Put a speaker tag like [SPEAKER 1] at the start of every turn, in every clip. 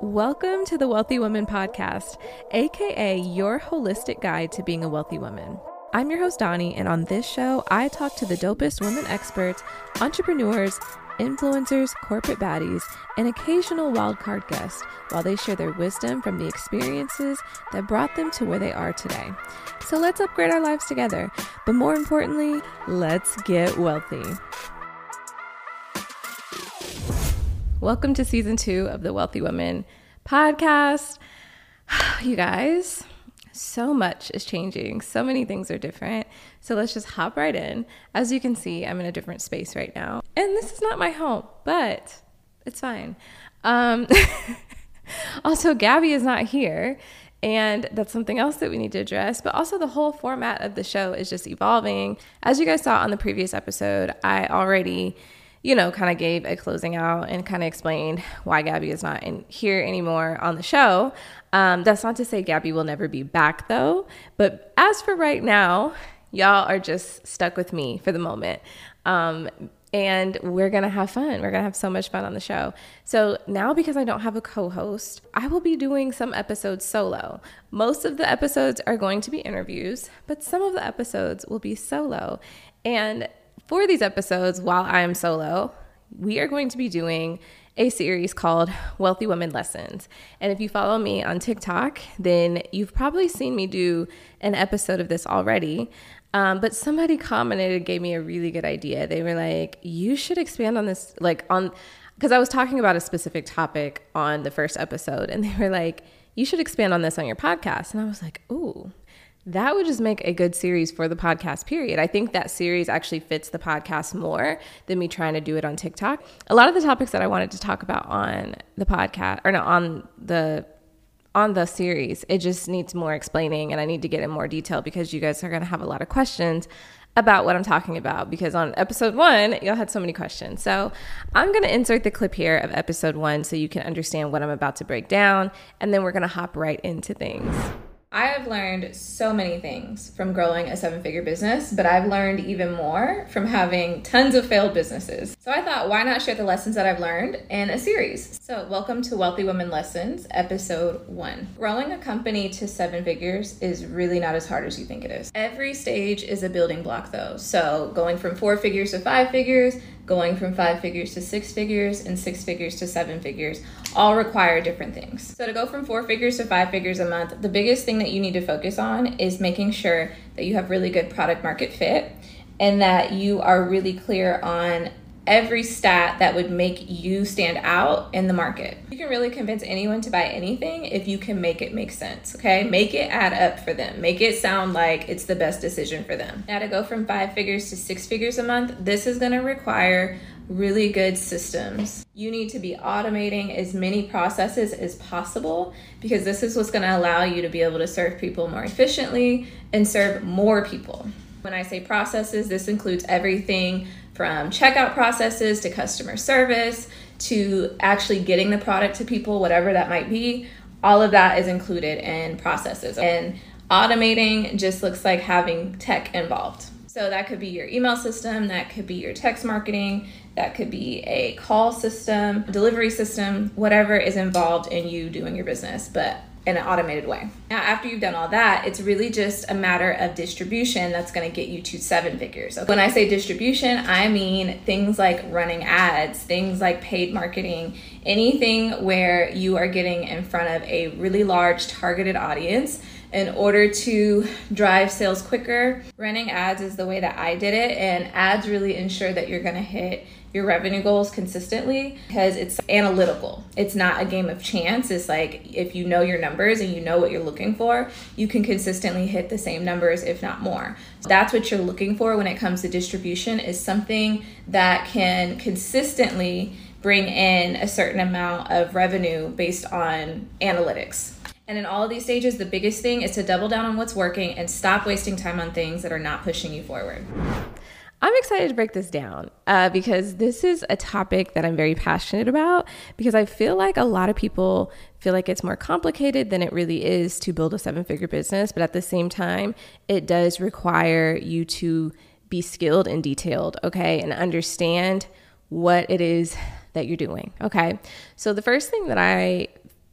[SPEAKER 1] Welcome to the Wealthy Woman Podcast, aka your holistic guide to being a wealthy woman. I'm your host, Doni, and on this show, I talk to the dopest women experts, entrepreneurs, influencers, corporate baddies, and occasional wildcard guests while they share their wisdom from the experiences that brought them to where they are today. So let's upgrade our lives together, but more importantly, let's get wealthy. Welcome to season two of the Wealthy Women podcast. You guys, so much is changing. So many things are different. So let's just hop right in. As you can see, I'm in a different space right now. And this is not my home, but it's fine. Um, also, Gabby is not here. And that's something else that we need to address. But also, the whole format of the show is just evolving. As you guys saw on the previous episode, I already you know, kind of gave a closing out and kind of explained why Gabby is not in here anymore on the show. Um, that's not to say Gabby will never be back though. But as for right now, y'all are just stuck with me for the moment. Um, and we're gonna have fun. We're gonna have so much fun on the show. So now, because I don't have a co host, I will be doing some episodes solo. Most of the episodes are going to be interviews, but some of the episodes will be solo. And for these episodes, while I am solo, we are going to be doing a series called Wealthy Women Lessons. And if you follow me on TikTok, then you've probably seen me do an episode of this already. Um, but somebody commented and gave me a really good idea. They were like, you should expand on this, like on, because I was talking about a specific topic on the first episode, and they were like, you should expand on this on your podcast. And I was like, ooh, that would just make a good series for the podcast period. I think that series actually fits the podcast more than me trying to do it on TikTok. A lot of the topics that I wanted to talk about on the podcast or no on the on the series, it just needs more explaining and I need to get in more detail because you guys are going to have a lot of questions about what I'm talking about because on episode one, y'all had so many questions. So I'm going to insert the clip here of episode one so you can understand what I'm about to break down. And then we're going to hop right into things. I have learned so many things from growing a seven figure business, but I've learned even more from having tons of failed businesses. So I thought, why not share the lessons that I've learned in a series? So, welcome to Wealthy Women Lessons, episode one. Growing a company to seven figures is really not as hard as you think it is. Every stage is a building block, though. So, going from four figures to five figures, going from five figures to six figures and six figures to seven figures all require different things. So, to go from four figures to five figures a month, the biggest thing that you need to focus on is making sure that you have really good product market fit and that you are really clear on every stat that would make you stand out in the market. You can really convince anyone to buy anything if you can make it make sense, okay? Make it add up for them. Make it sound like it's the best decision for them. Now, to go from five figures to six figures a month, this is gonna require really good systems. You need to be automating as many processes as possible because this is what's gonna allow you to be able to serve people more efficiently and serve more people. When I say processes, this includes everything from checkout processes to customer service to actually getting the product to people, whatever that might be. All of that is included in processes. And automating just looks like having tech involved. So that could be your email system, that could be your text marketing, that could be a call system, delivery system, whatever is involved in you doing your business. But in an automated way. Now, after you've done all that, it's really just a matter of distribution that's going to get you to seven figures. So when I say distribution, I mean things like running ads, things like paid marketing, anything where you are getting in front of a really large targeted audience in order to drive sales quicker. Running ads is the way that I did it, and ads really ensure that you're going to hit your revenue goals consistently because it's analytical. It's not a game of chance. It's like if you know your numbers and you know what you're looking for, you can consistently hit the same numbers if not more. So that's what you're looking for when it comes to distribution is something that can consistently bring in a certain amount of revenue based on analytics. And in all of these stages, the biggest thing is to double down on what's working and stop wasting time on things that are not pushing you forward. I'm excited to break this down uh, because this is a topic that I'm very passionate about because I feel like a lot of people feel like it's more complicated than it really is to build a seven figure business. But at the same time, it does require you to be skilled and detailed, okay, and understand what it is that you're doing, okay? So the first thing that I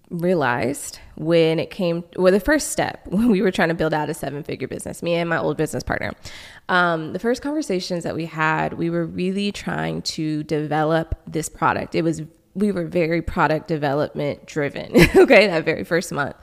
[SPEAKER 1] realized when it came well the first step when we were trying to build out a seven figure business me and my old business partner um, the first conversations that we had we were really trying to develop this product. It was we were very product development driven okay that very first month.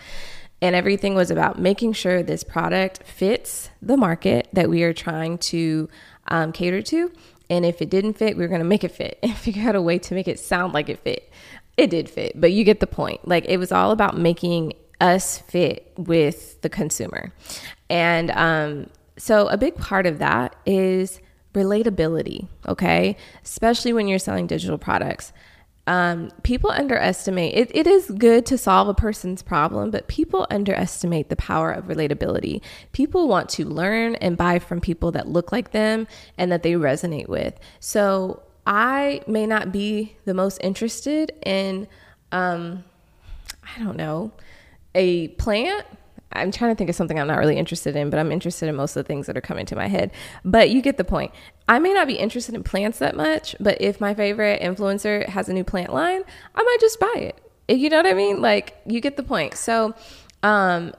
[SPEAKER 1] And everything was about making sure this product fits the market that we are trying to um, cater to. And if it didn't fit we were going to make it fit and figure out a way to make it sound like it fit it did fit, but you get the point. Like it was all about making us fit with the consumer. And um, so a big part of that is relatability, okay? Especially when you're selling digital products. Um, people underestimate it, it is good to solve a person's problem, but people underestimate the power of relatability. People want to learn and buy from people that look like them and that they resonate with. So I may not be the most interested in, um, I don't know, a plant. I'm trying to think of something I'm not really interested in, but I'm interested in most of the things that are coming to my head. But you get the point. I may not be interested in plants that much, but if my favorite influencer has a new plant line, I might just buy it. You know what I mean? Like, you get the point. So, um,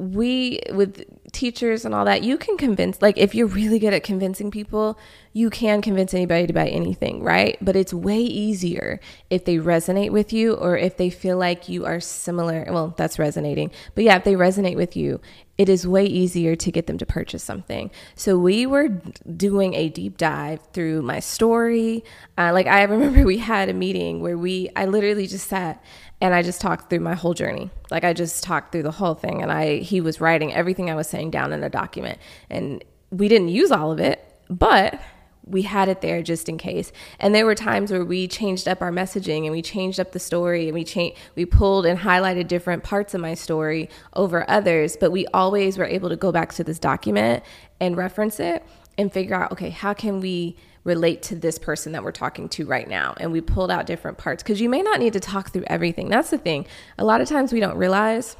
[SPEAKER 1] we with teachers and all that you can convince like if you're really good at convincing people you can convince anybody to buy anything right? But it's way easier if they resonate with you or if they feel like you are similar well that's resonating but yeah if they resonate with you it is way easier to get them to purchase something. So we were doing a deep dive through my story. Uh, like i remember we had a meeting where we i literally just sat and I just talked through my whole journey. Like I just talked through the whole thing and I he was writing everything I was saying down in a document. And we didn't use all of it, but we had it there just in case. And there were times where we changed up our messaging and we changed up the story and we changed we pulled and highlighted different parts of my story over others, but we always were able to go back to this document and reference it and figure out okay, how can we relate to this person that we're talking to right now. And we pulled out different parts because you may not need to talk through everything. That's the thing. A lot of times we don't realize,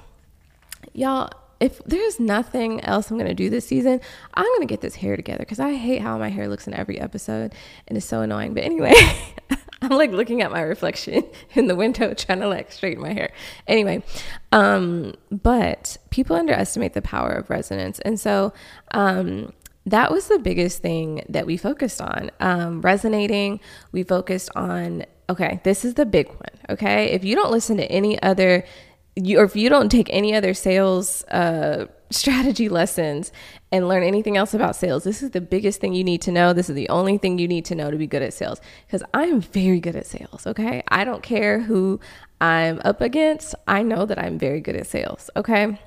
[SPEAKER 1] y'all, if there's nothing else I'm going to do this season, I'm going to get this hair together because I hate how my hair looks in every episode and it's so annoying. But anyway, I'm like looking at my reflection in the window trying to like straighten my hair. Anyway, um, but people underestimate the power of resonance. And so, um, that was the biggest thing that we focused on. Um, resonating, we focused on, okay, this is the big one. Okay. If you don't listen to any other, you, or if you don't take any other sales uh, strategy lessons and learn anything else about sales, this is the biggest thing you need to know. This is the only thing you need to know to be good at sales because I am very good at sales. Okay. I don't care who I'm up against, I know that I'm very good at sales. Okay.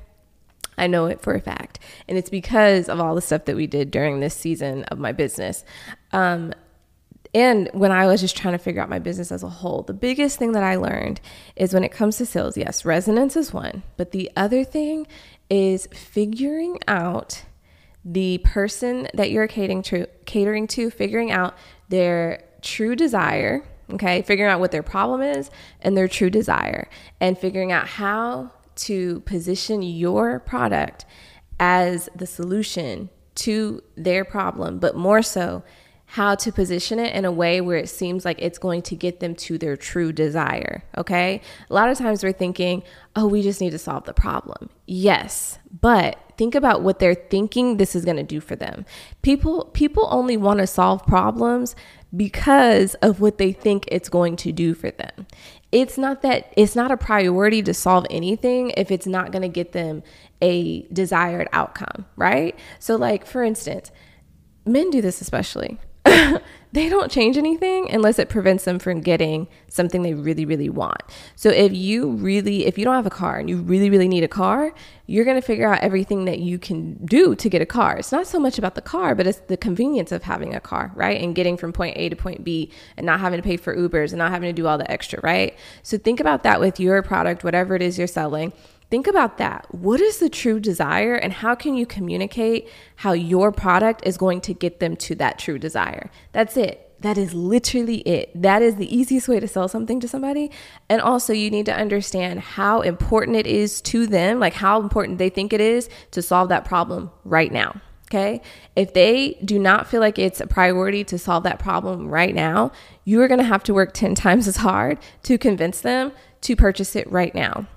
[SPEAKER 1] I know it for a fact. And it's because of all the stuff that we did during this season of my business. Um, and when I was just trying to figure out my business as a whole, the biggest thing that I learned is when it comes to sales, yes, resonance is one, but the other thing is figuring out the person that you're catering to, catering to, figuring out their true desire, okay, figuring out what their problem is and their true desire, and figuring out how to position your product as the solution to their problem, but more so, how to position it in a way where it seems like it's going to get them to their true desire. Okay. A lot of times we're thinking, oh, we just need to solve the problem. Yes. But think about what they're thinking this is going to do for them. People, people only want to solve problems because of what they think it's going to do for them it's not that it's not a priority to solve anything if it's not going to get them a desired outcome, right? So, like, for instance, men do this especially. they don't change anything unless it prevents them from getting something they really, really want. So if you really, if you don't have a car and you really, really need a car, you're going to figure out everything that you can do to get a car. It's not so much about the car, but it's the convenience of having a car, right? And getting from point A to point B and not having to pay for Ubers and not having to do all the extra, right? So think about that with your product, whatever it is you're selling. Think about that. What is the true desire, and how can you communicate how your product is going to get them to that true desire? That's it. That is literally it. That is the easiest way to sell something to somebody. And also, you need to understand how important it is to them, like how important they think it is to solve that problem right now. Okay. If they do not feel like it's a priority to solve that problem right now, you are going to have to work 10 times as hard to convince them to purchase it right now.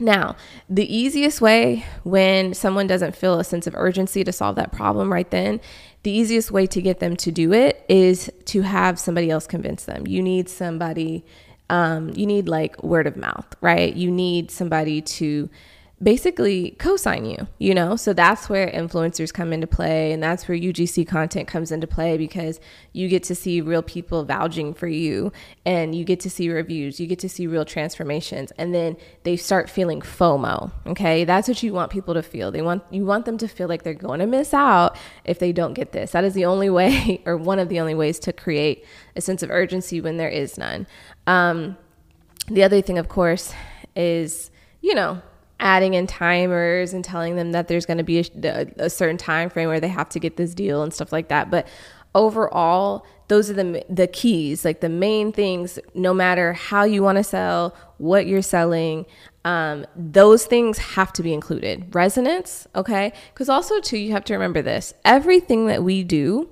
[SPEAKER 1] Now, the easiest way when someone doesn't feel a sense of urgency to solve that problem right then, the easiest way to get them to do it is to have somebody else convince them. You need somebody, um, you need like word of mouth, right? You need somebody to basically co-sign you you know? So that's where influencers come into play and that's where UGC content comes into play because you get to see real people vouching for you and you get to see reviews you get to see real transformations and then they start feeling FOMO okay? That's what you want people to feel. They want you want them to feel like they're going to miss out if they don't get this. That is the only way or one of the only ways to create a sense of urgency when there is none. Um, the other thing of course is you know adding in timers and telling them that there's going to be a, a, certain time frame where they have to get this deal and stuff like that. But overall those are the the keys like the main things no matter how you want to sell what you're selling um, those things have to be included. Resonance okay? Because also too you have to remember this. Everything that we do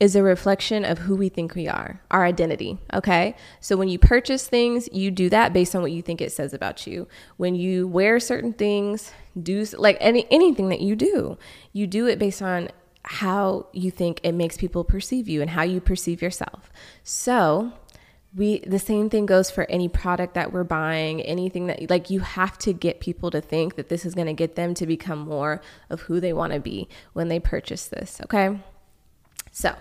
[SPEAKER 1] is a reflection of who we think we are, our identity. Okay. So when you purchase things, you do that based on what you think it says about you. When you wear certain things, do like any anything that you do, you do it based on how you think it makes people perceive you and how you perceive yourself. So we the same thing goes for any product that we're buying anything that like you have to get people to think that this is going to get them to become more of who they want to be when they purchase this okay so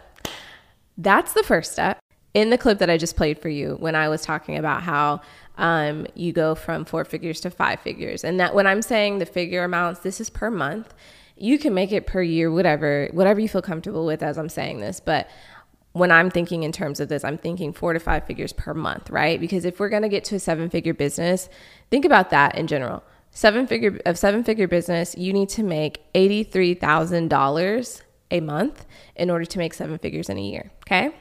[SPEAKER 1] that's the first step. In the clip that I just played for you, when I was talking about how um, you go from four figures to five figures, and that when I'm saying the figure amounts, this is per month. You can make it per year, whatever, whatever you feel comfortable with as I'm saying this. But when I'm thinking in terms of this, I'm thinking four to five figures per month, right? Because if we're going to get to a seven figure business, think about that in general. Seven figure of seven figure business, you need to make eighty three thousand dollars a month in order to make seven figures in a year. Okay.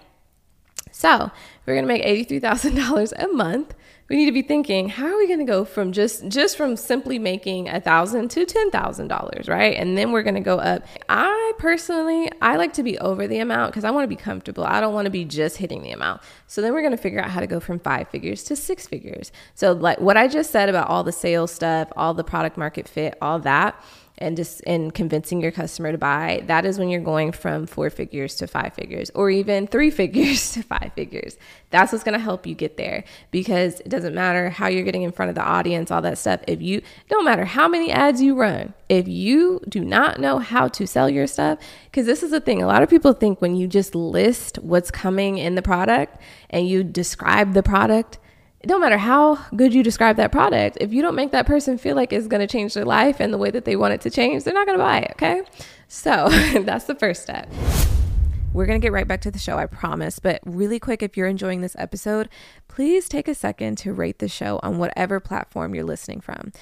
[SPEAKER 1] So we're to make $83,000 a month, we need to be thinking, how are we to go from just, just from simply making a thousand to $10,000, right? And then we're to go up. I personally, I like to be over the amount because I want to be comfortable. I don't want to be just hitting the amount. So then we're to figure out how to go from five figures to six figures. So like what I just said about all the sales stuff, all the product market fit, all that, and just in convincing your customer to buy, that is when you're going from four figures to five figures or even three figures to five figures. That's what's going to help you get there because it doesn't matter how you're getting in front of the audience, all that stuff. If you don't matter how many ads you run, if you do not know how to sell your stuff, because this is the thing, a lot of people think when you just list what's coming in the product and you describe the product, don't matter how good you describe that product if you don't make that person feel like it's going to change their life and the way that they want it to change they're not going to buy it okay so that's the first step we're going to get right back to the show, I promise. But really quick, if you're enjoying this episode, please take a second to rate the show on whatever platform you're listening from.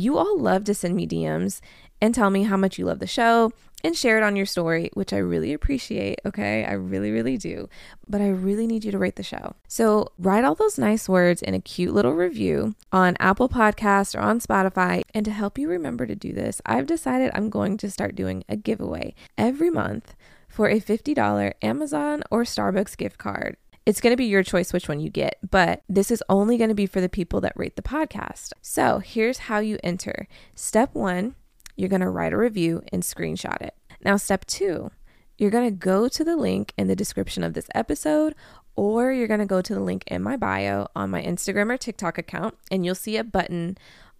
[SPEAKER 1] You all love to send me DMs and tell me how much you love the show and share it on your story, which I really appreciate. Okay. I really, really do. But I really need you to rate the show. So write all those nice words in a cute little review on Apple Podcast or on Spotify. And to help you remember to do this, I've decided I'm going to start doing a giveaway every month for a $50 Amazon or Starbucks gift card. It's going to be your choice which one you get, but this is only going to be for the people that rate the podcast. So here's how you enter. Step one, you're going to write a review and screenshot it. Now, step two, you're going to go to the link in the description of this episode, or you're going to go to the link in my bio on my Instagram or TikTok account, and you'll see a button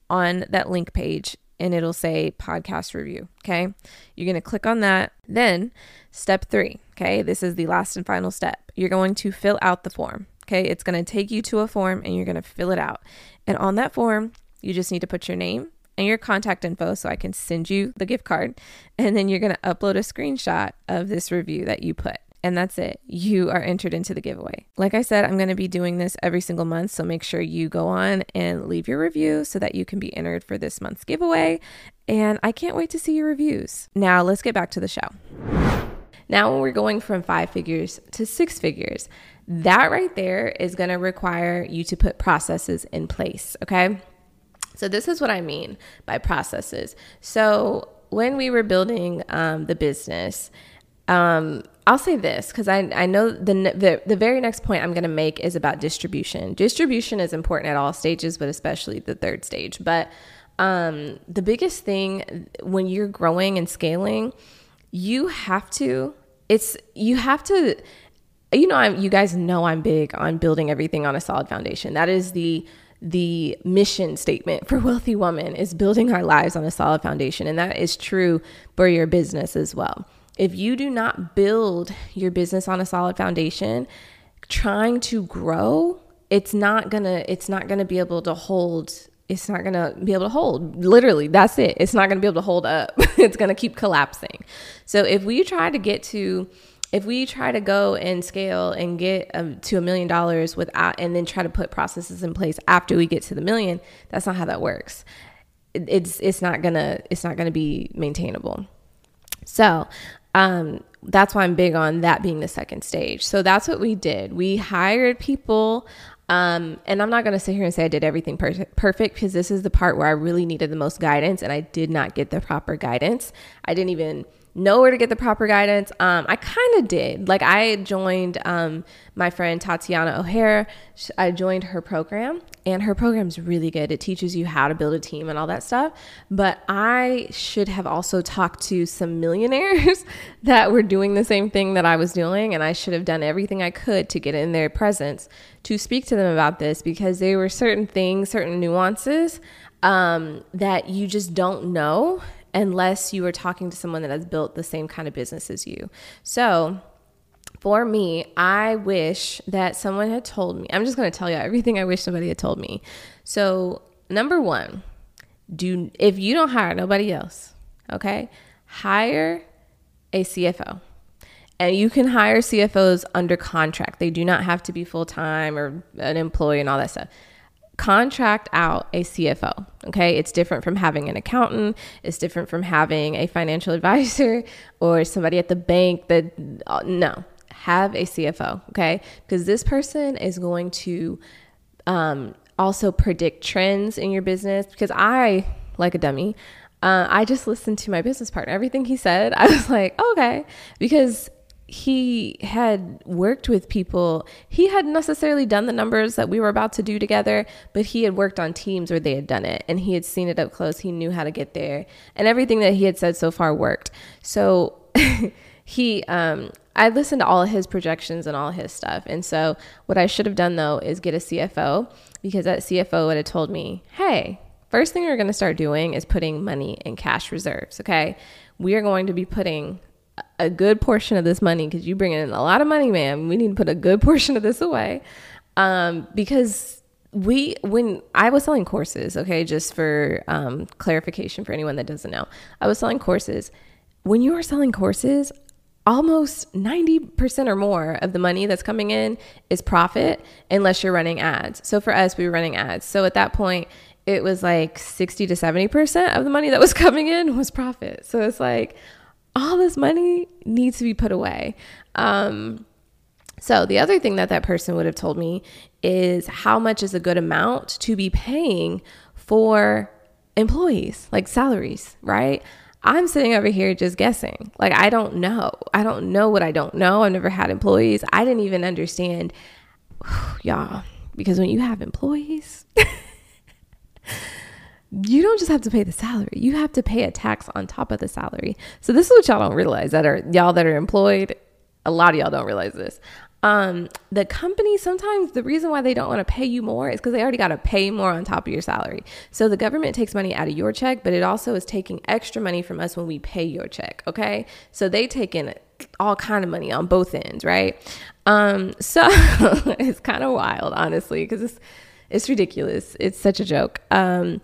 [SPEAKER 1] on that link page and it'll say podcast review. Okay. You're going to click on that. Then, step three. Okay. This is the last and final step. You're going to fill out the form. Okay. It's going to take you to a form and you're going to fill it out. And on that form, you just need to put your name, and your contact info so I can send you the gift card. And then you're going to upload a screenshot of this review that you put. And that's it. You are entered into the giveaway. Like I said, I'm going to be doing this every single month. So make sure you go on and leave your review so that you can be entered for this month's giveaway. And I can't wait to see your reviews. Now, let's get back to the show. Now, when we're going from five figures to six figures, that right there is going to require you to put processes in place. Okay. So, this is what I mean by processes. So, when we were building um, the business, um, I'll say this because I, I know the, the, the very next point I'm going to make is about distribution. Distribution is important at all stages, but especially the third stage. But um, the biggest thing when you're growing and scaling, you have to, it's, you have to, you know, I'm, you guys know I'm big on building everything on a solid foundation. That is the, the mission statement for Wealthy Woman is building our lives on a solid foundation. And that is true for your business as well. If you do not build your business on a solid foundation, trying to grow, it's not gonna, it's not gonna be able to hold it's not going to be able to hold. Literally, that's it. It's not going to be able to hold up. it's going to keep collapsing. So if we try to get to if we try to go and scale and get um, to a million dollars without and then try to put processes in place after we get to the million, that's not how that works. It's it's not going to it's not going to be maintainable. So, um, that's why I'm big on that being the second stage. So that's what we did. We hired people um, and I'm not going to sit here and say I did everything per- perfect because this is the part where I really needed the most guidance and I did not get the proper guidance. I didn't even know where to get the proper guidance. Um, I kind of did. Like I joined um, my friend Tatiana O'Hare. I joined her program, and her program is really good. It teaches you how to build a team and all that stuff. But I should have also talked to some millionaires that were doing the same thing that I was doing, and I should have done everything I could to get in their presence to speak to them about this because there were certain things, certain nuances um, that you just don't know unless you are talking to someone that has built the same kind of business as you. So, for me, I wish that someone had told me. I'm just going to tell you everything I wish somebody had told me. So, number 1, do if you don't hire nobody else, okay? Hire a CFO. And you can hire CFOs under contract. They do not have to be full time or an employee and all that stuff contract out a CFO. Okay. It's different from having an accountant, it's different from having a financial advisor or somebody at the bank that, uh, no, have a CFO. Okay. Because this person is going to um, also predict trends in your business. Because I, like a dummy, uh, I just listened to my business partner. Everything he said, I was like, okay, because he had worked with people. He hadn't necessarily done the numbers that we were about to do together, but he had worked on teams where they had done it and he had seen it up close. He knew how to get there, and everything that he had said so far worked. So he, um, I listened to all of his projections and all his stuff. And so, what I should have done though is get a CFO because that CFO would have told me, hey, first thing you're going to start doing is putting money in cash reserves. Okay. We are going to be putting a good portion of this money because you bring in a lot of money, man. We need to put a good portion of this away um, because we when I was selling courses, okay, just for um, clarification for anyone that doesn't know, I was selling courses. When you are selling courses, almost 90% or more of the money that's coming in is profit unless you're running ads. So for us, we were running ads. So at that point, it was like 60 to 70% of the money that was coming in was profit. So it's like, all this money needs to be put away. Um, so the other thing that that person would have told me is how much is a good amount to be paying for employees, like salaries, right? I'm sitting over here just guessing. Like, I don't know. I don't know what I don't know. I've never had employees. I didn't even understand, y'all, because when you have employees, you don't just have to pay the salary. You have to pay a tax on top of the salary. So this is what y'all don't realize that are y'all that are employed a lot of y'all don't realize this. Um, the company sometimes the reason why they don't want to pay you more is because they already got to pay more on top of your salary. So the government takes money out of your check but it also is taking extra money from us when we pay your check okay? So they take in all kind of money on both ends right? Um, so it's kind of wild honestly because it's it's ridiculous. It's such a joke. Um,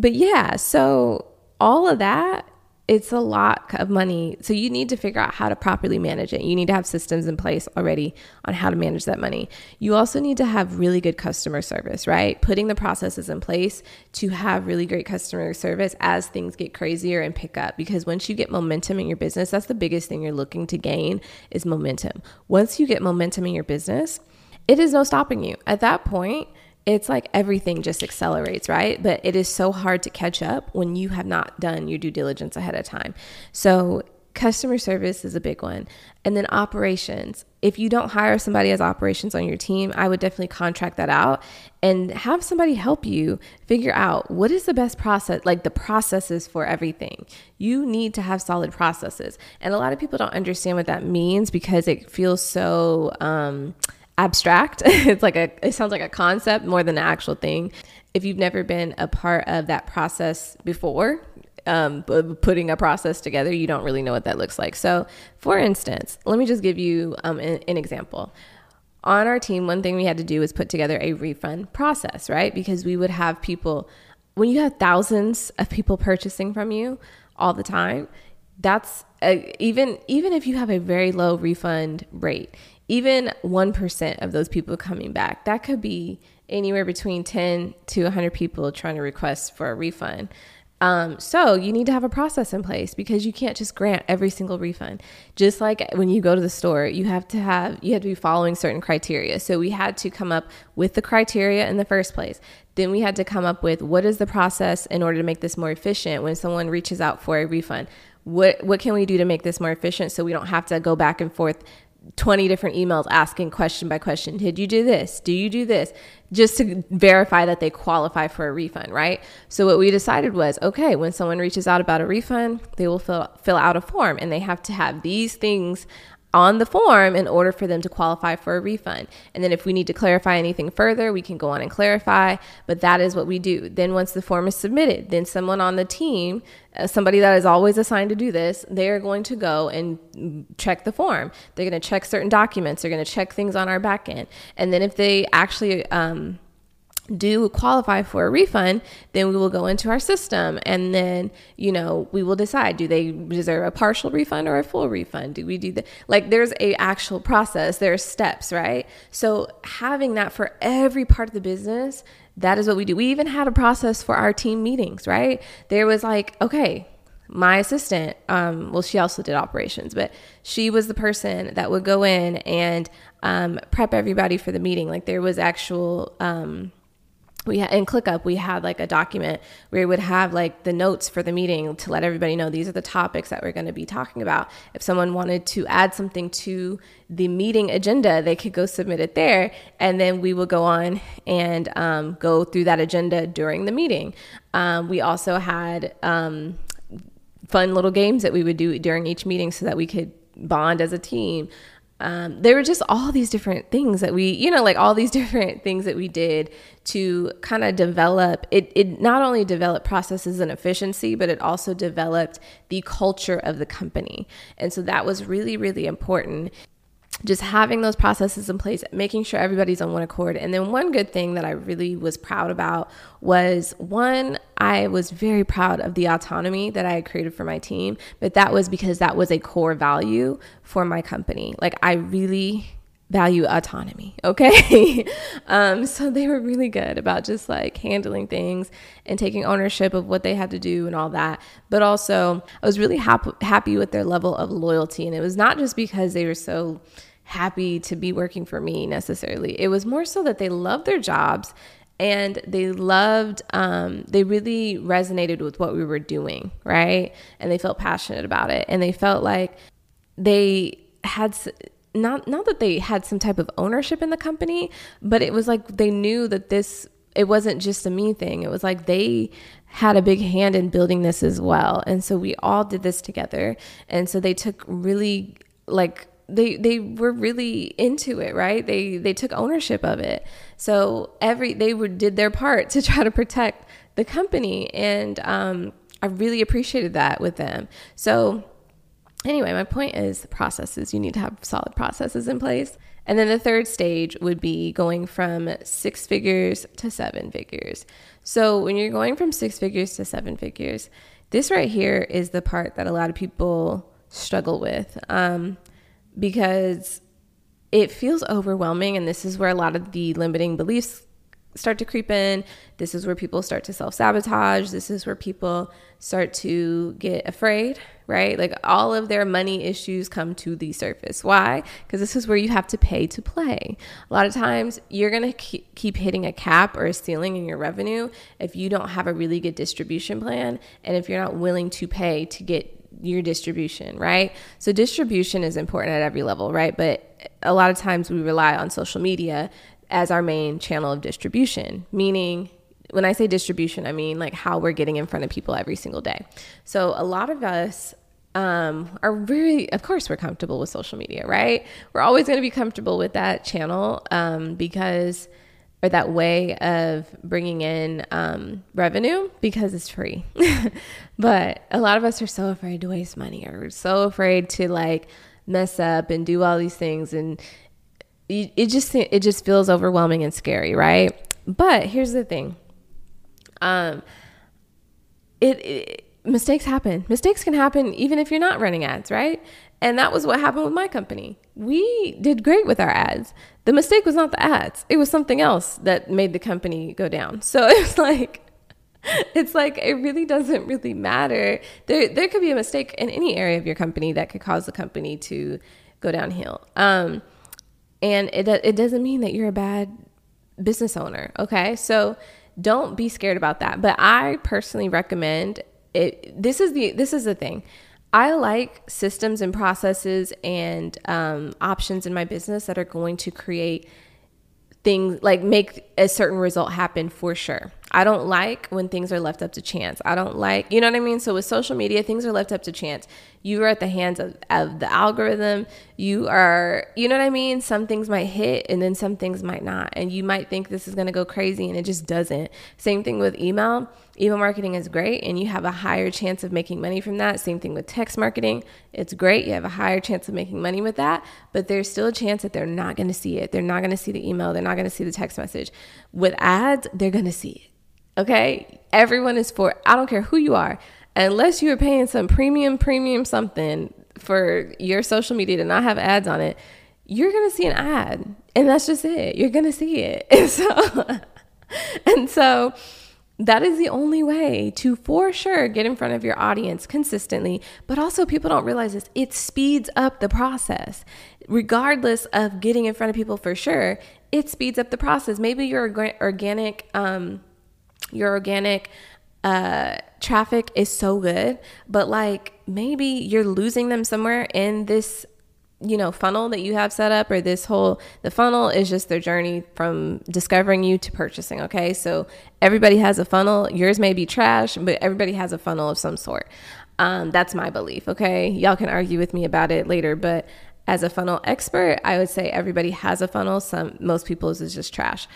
[SPEAKER 1] but yeah, so all of that, it's a lot of money. So you need to figure out how to properly manage it. You need to have systems in place already on how to manage that money. You also need to have really good customer service, right? Putting the processes in place to have really great customer service as things get crazier and pick up because once you get momentum in your business, that's the biggest thing you're looking to gain is momentum. Once you get momentum in your business, it is no stopping you. At that point, it's like everything just accelerates, right? But it is so hard to catch up when you have not done your due diligence ahead of time. So, customer service is a big one. And then operations. if you don't hire somebody as operations on your team, I would definitely contract that out and have somebody help you figure out what is the best process, like the processes for everything. You need to have solid processes. And a lot of people don't understand what that means because it feels so um, abstract. it's like a, it sounds like a concept more than an actual thing. If you've never been a part of that process before, um, putting a process together, you don't really know what that looks like. So, for instance, let me just give you um, an, an example. On our team, one thing we had to do was put together a refund process, right? Because we would have people, when you have thousands of people purchasing from you all the time, that's a, even even if you have a very low refund rate, even 1% of those people coming back, that could be anywhere between 10 to 100 people trying to request for a refund. Um, so you need to have a process in place because you can't just grant every single refund. Just like when you go to the store, you have to have you have to be following certain criteria. So we had to come up with the criteria in the first place. Then we had to come up with what is the process in order to make this more efficient when someone reaches out for a refund. What what can we do to make this more efficient so we don't have to go back and forth 20 different emails asking question by question did you do this? Do you do this? Just to verify that they qualify for a refund right? So what we decided was okay when someone reaches out about a refund they will fill, fill out a form and they have to have these things on the form in order for them to qualify for a refund. And then if we need to clarify anything further, we can go on and clarify, but that is what we do. Then once the form is submitted, then someone on the team, uh, somebody that is always assigned to do this, they are going to go and check the form. They're going to check certain documents, they're going to check things on our back end. And then if they actually um, do qualify for a refund, then we will go into our system and then, you know, we will decide do they deserve a partial refund or a full refund? Do we do the like there's a actual process, there's steps, right? So having that for every part of the business, that is what we do. We even had a process for our team meetings, right? There was like, okay, my assistant, um, well, she also did operations, but she was the person that would go in and um, prep everybody for the meeting. Like there was actual um, we had in ClickUp we had like a document where we would have like the notes for the meeting to let everybody know these are the topics that we're going to be talking about. If someone wanted to add something to the meeting agenda they could go submit it there and then we will go on and um, go through that agenda during the meeting. Um, we also had um, fun little games that we would do during each meeting so that we could bond as a team um, there were just all these different things that we, you know, like all these different things that we did to kind of develop it. It not only developed processes and efficiency, but it also developed the culture of the company. And so that was really, really important just having those processes in place, making sure everybody's on one accord. And then one good thing that I really was proud about was one, I was very proud of the autonomy that I had created for my team, but that was because that was a core value for my company. Like I really value autonomy. Okay. um, so they were really good about just like handling things and taking ownership of what they had to do and all that. But also, I was really hap- happy with their level of loyalty. And it was not just because they were so happy to be working for me necessarily. It was more so that they loved their jobs and they loved um, they really resonated with what we were doing right? And they felt passionate about it. And they felt like they had not not that they had some type of ownership in the company but it was like they knew that this it wasn't just a me thing. It was like they had a big hand in building this as well. And so we all did this together. And so they took really like they they were really into it right? They they took ownership of it. So every they did their part to try to protect the company and um, i really appreciated that with them. So anyway my point is processes. You need to have solid processes in place. And then the third stage would be going from six figures to seven figures. So when you're going from six figures to seven figures this right here is the part that a lot of people struggle with. Um, because it feels overwhelming. And this is where a lot of the limiting beliefs start to creep in. This is where people start to self sabotage. This is where people start to get afraid, right? Like all of their money issues come to the surface. Why? Because this is where you have to pay to play. A lot of times you're going to keep hitting a cap or a ceiling in your revenue if you don't have a really good distribution plan and if you're not willing to pay to get your distribution, right? So distribution is important at every level, right? But a lot of times we rely on social media as our main channel of distribution, meaning when I say distribution, I mean like how we're getting in front of people every single day. So a lot of us um, are really, of course, we're comfortable with social media, right? We're always going to be comfortable with that channel um, because, or that way of bringing in um, revenue because it's free. but a lot of us are so afraid to waste money or we're so afraid to like mess up and do all these things. And it just, it just feels overwhelming and scary, right? But here's the thing. Um, it, it mistakes happen. Mistakes can happen even if you're not running ads, right? And that was what happened with my company. We did great with our ads. The mistake was not the ads, it was something else that made the company go down. So it's like, it's like it really doesn't really matter. There, there could be a mistake in any area of your company that could cause the company to go downhill. Um, and it it doesn't mean that you're a bad business owner. Okay, so don't be scared about that. But I personally recommend it this is the this is the thing i like systems and processes and um, options in my business that are going to create things like make a certain result happen for sure I don't like when things are left up to chance. I don't like, you know what I mean? So with social media, things are left up to chance. You are at the hands of, of the algorithm. You are, you know what I mean? Some things might hit and then some things might not. And you might think this is going to go crazy and it just doesn't. Same thing with email. Email marketing is great and you have a higher chance of making money from that. Same thing with text marketing. It's great. You have a higher chance of making money with that, but there's still a chance that they're not going to see it. They're not going to see the email. They're not going to see the text message. With ads, they're going to see it Okay? Everyone is for, I don't care who you are, unless you are paying some premium, premium something for your social media to not have ads on it, you're going to see an ad. And that's just it. You're going to see it. And so, and so, that is the only way to for sure get in front of your audience consistently but also people don't realize this it speeds up the process regardless of getting in front of people for sure it speeds up the process maybe your organic um, your organic uh, traffic is so good, but like maybe you're losing them somewhere in this you know funnel that you have set up or this whole the funnel is just their journey from discovering you to purchasing okay? So everybody has a funnel. Yours may be trash but everybody has a funnel of some sort. Um, that's my belief okay? Y'all can argue with me about it later but as a funnel expert i would say everybody has a funnel. Some most people's is just trash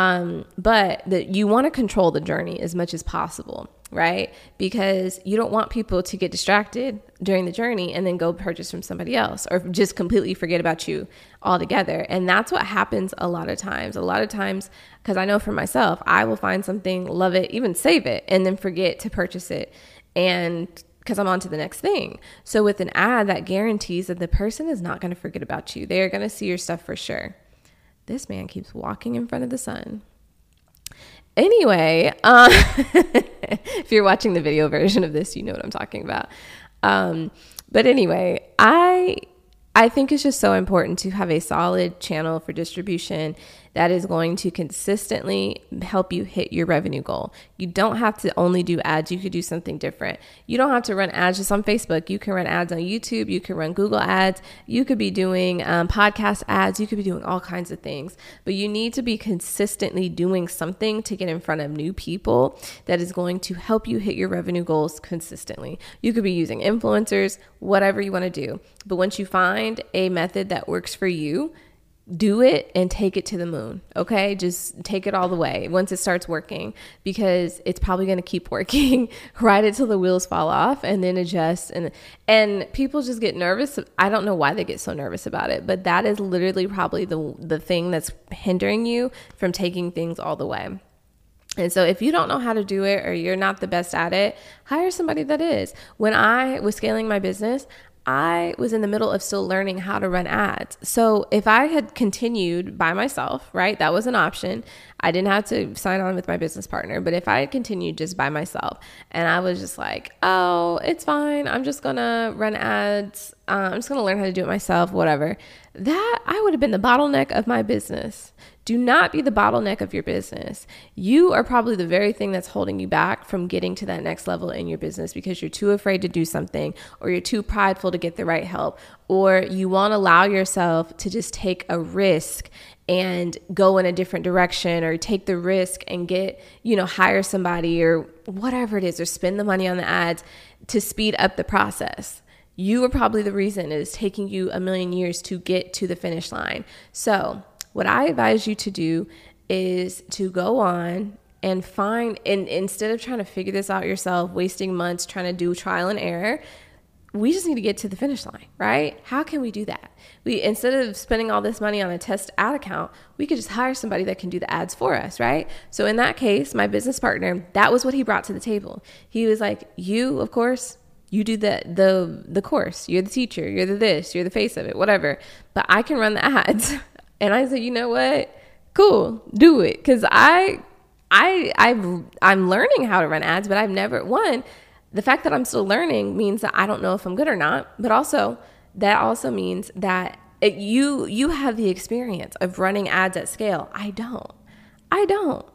[SPEAKER 1] um, but that you want to control the journey as much as possible, right? Because you don't want people to get distracted during the journey and then go purchase from somebody else or just completely forget about you altogether. And that's what happens a lot of times. A lot of times, because I know for myself, I will find something, love it, even save it, and then forget to purchase it. And because I'm on to the next thing. So with an ad that guarantees that the person is not going to forget about you, they are going to see your stuff for sure. This man keeps walking in front of the sun. Anyway, uh, if you're watching the video version of this, you know what I'm talking about. Um, but anyway, I I think it's just so important to have a solid channel for distribution that is going to consistently help you hit your revenue goal. You don't have to only do ads, you could do something different. You don't have to run ads just on Facebook. You can run ads on YouTube, you can run Google ads, you could be doing um, podcast ads, you could be doing all kinds of things. But you need to be consistently doing something to get in front of new people that is going to help you hit your revenue goals consistently. You could be using influencers, whatever you want to do. But once you find a method that works for you, do it and take it to the moon. Okay. Just take it all the way once it starts working because it's probably going to keep working right until the wheels fall off and then adjust. And, and people just get nervous. I don't know why they get so nervous about it, but that is literally probably the, the thing that's hindering you from taking things all the way. And so, if you don't know how to do it or you're not the best at it, hire somebody that is. When I was scaling my business, I was in the middle of still learning how to run ads. So if I had continued by myself, right, that was an option. I didn't have to sign on with my business partner. But if I had continued just by myself and I was just like, oh, it's fine. I'm just going to run ads. Uh, I'm just going to learn how to do it myself, whatever. That I would have been the bottleneck of my business. Do not be the bottleneck of your business. You are probably the very thing that's holding you back from getting to that next level in your business because you're too afraid to do something, or you're too prideful to get the right help, or you won't allow yourself to just take a risk and go in a different direction or take the risk and get, you know, hire somebody or whatever it is, or spend the money on the ads to speed up the process you are probably the reason it is taking you a million years to get to the finish line. So, what I advise you to do is to go on and find, and instead of trying to figure this out yourself, wasting months trying to do trial and error, we just need to get to the finish line, right? How can we do that? We instead of spending all this money on a test ad account, we could just hire somebody that can do the ads for us, right? So in that case, my business partner, that was what he brought to the table. He was like, "You, of course, you do the the the course. You're the teacher. You're the this. You're the face of it. Whatever. But I can run the ads." And I said, you know what? Cool, do it. Cause I, I, I've, I'm learning how to run ads, but I've never, one, the fact that I'm still learning means that I don't know if I'm good or not. But also, that also means that it, you, you have the experience of running ads at scale. I don't. I don't.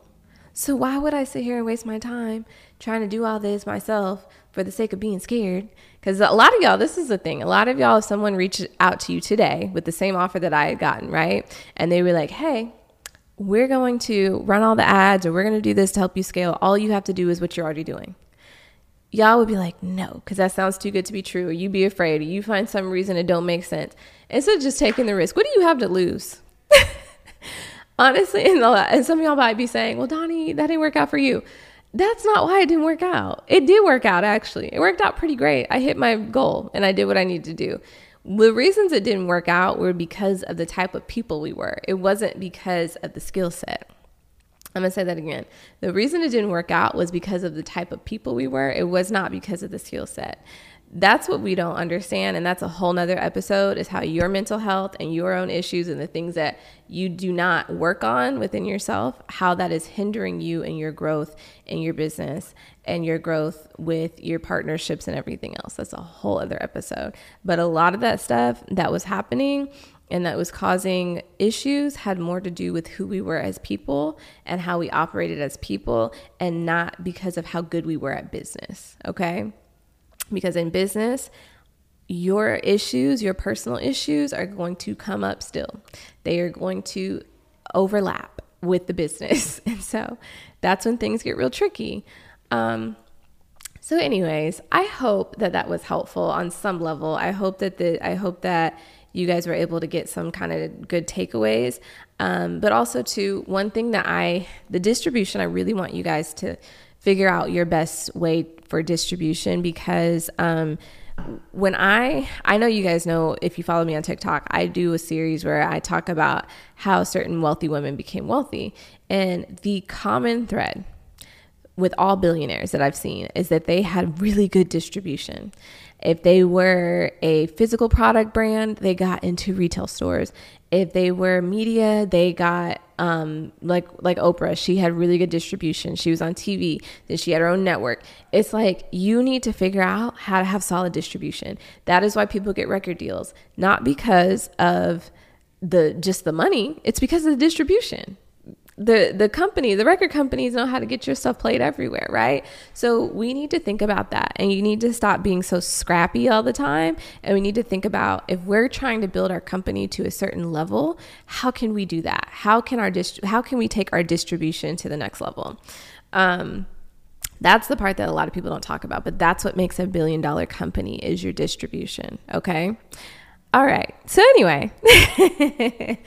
[SPEAKER 1] So why would I sit here and waste my time trying to do all this myself for the sake of being scared? Because a lot of y'all, this is the thing. A lot of y'all, if someone reached out to you today with the same offer that I had gotten, right? And they were like, hey, we're going to run all the ads or we're going to do this to help you scale. All you have to do is what you're already doing. Y'all would be like, no, because that sounds too good to be true. Or you be afraid, or you find some reason it don't make sense. Instead of just taking the risk, what do you have to lose? Honestly, and, and some of y'all might be saying, well, Doni, that didn't work out for you that's not why it didn't work out. It did work out, actually. It worked out pretty great. I hit my goal and I did what I needed to do. The reasons it didn't work out were because of the type of people we were, it wasn't because of the skill set. I'm gonna say that again. The reason it didn't work out was because of the type of people we were, it was not because of the skill set that's what we don't understand and that's a whole nother episode is how your mental health and your own issues and the things that you do not work on within yourself how that is hindering you and your growth in your business and your growth with your partnerships and everything else. That's a whole other episode. But a lot of that stuff that was happening and that was causing issues had more to do with who we were as people and how we operated as people and not because of how good we were at business okay because in business, your issues, your personal issues are going to come up still. They are going to overlap with the business. And so that's when things get real tricky. Um, so anyways, I hope that that was helpful on some level. I hope that the I hope that you guys were able to get some kind of good takeaways. Um, but also to one thing that I the distribution I really want you guys to figure out your best way for distribution because um, when I I know you guys know if you follow me on TikTok, I do a series where I talk about how certain wealthy women became wealthy. And the common thread with all billionaires that I've seen is that they had really good distribution. If they were a physical product brand, they got into retail stores. If they were media, they got um, like like Oprah. She had really good distribution. She was on TV. Then she had her own network. It's like you need to figure out how to have solid distribution. That is why people get record deals, not because of the just the money. It's because of the distribution the the company the record companies know how to get your stuff played everywhere right? So we need to think about that. And you need to stop being so scrappy all the time. And we need to think about if we're trying to build our company to a certain level how can we do that? How can our dist- how can we take our distribution to the next level? Um, that's the part that a lot of people don't talk about but that's what makes a billion dollar company is your distribution okay? All right. So anyway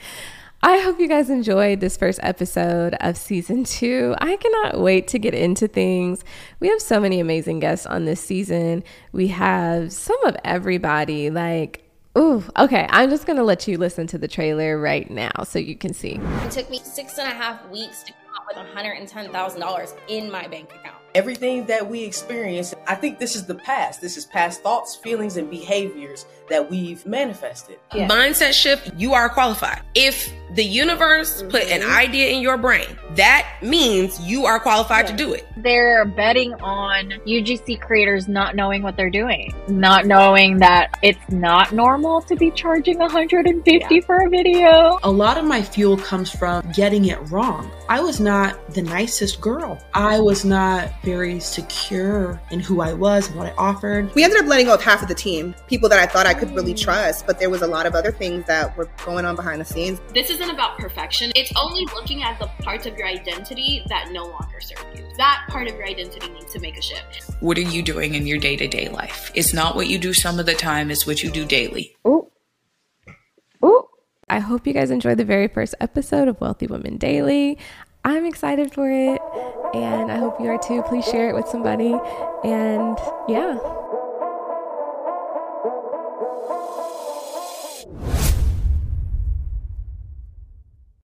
[SPEAKER 1] I hope you guys enjoyed this first episode of season two. I cannot wait to get into things. We have so many amazing guests on this season. We have some of everybody, like, ooh, okay. I'm just gonna let you listen to the trailer right now so you can see.
[SPEAKER 2] It took me six and a half weeks to come up with $110,000 in my bank account. Everything that we experience, I think this is the past. This is past thoughts, feelings, and behaviors that we've manifested.
[SPEAKER 3] Yeah. Mindset shift, you are qualified. If the universe mm-hmm. put an mm-hmm. idea in your brain, that means you are qualified yeah. to do it.
[SPEAKER 4] They're betting on UGC creators not knowing what they're doing, not knowing that it's not normal to be charging 150 yeah. for a video.
[SPEAKER 5] A lot of my fuel comes from getting it wrong. I was not the nicest girl. I was not very secure in who I was and what I offered.
[SPEAKER 6] We ended up letting go of half of the team, people that I thought I could really trust, but there was a lot of other things that were going on behind the scenes.
[SPEAKER 7] This isn't about perfection. It's only looking at the parts of your identity that no longer serve you. That part of your identity needs to make a shift.
[SPEAKER 8] What are you doing in your day to day life? It's not what you do some of the time, it's what you do daily.
[SPEAKER 4] Ooh. Ooh.
[SPEAKER 1] I hope you guys enjoyed the very first episode of Wealthy Woman Daily. I'm excited for it and I hope you are too. Please share it with somebody. And yeah.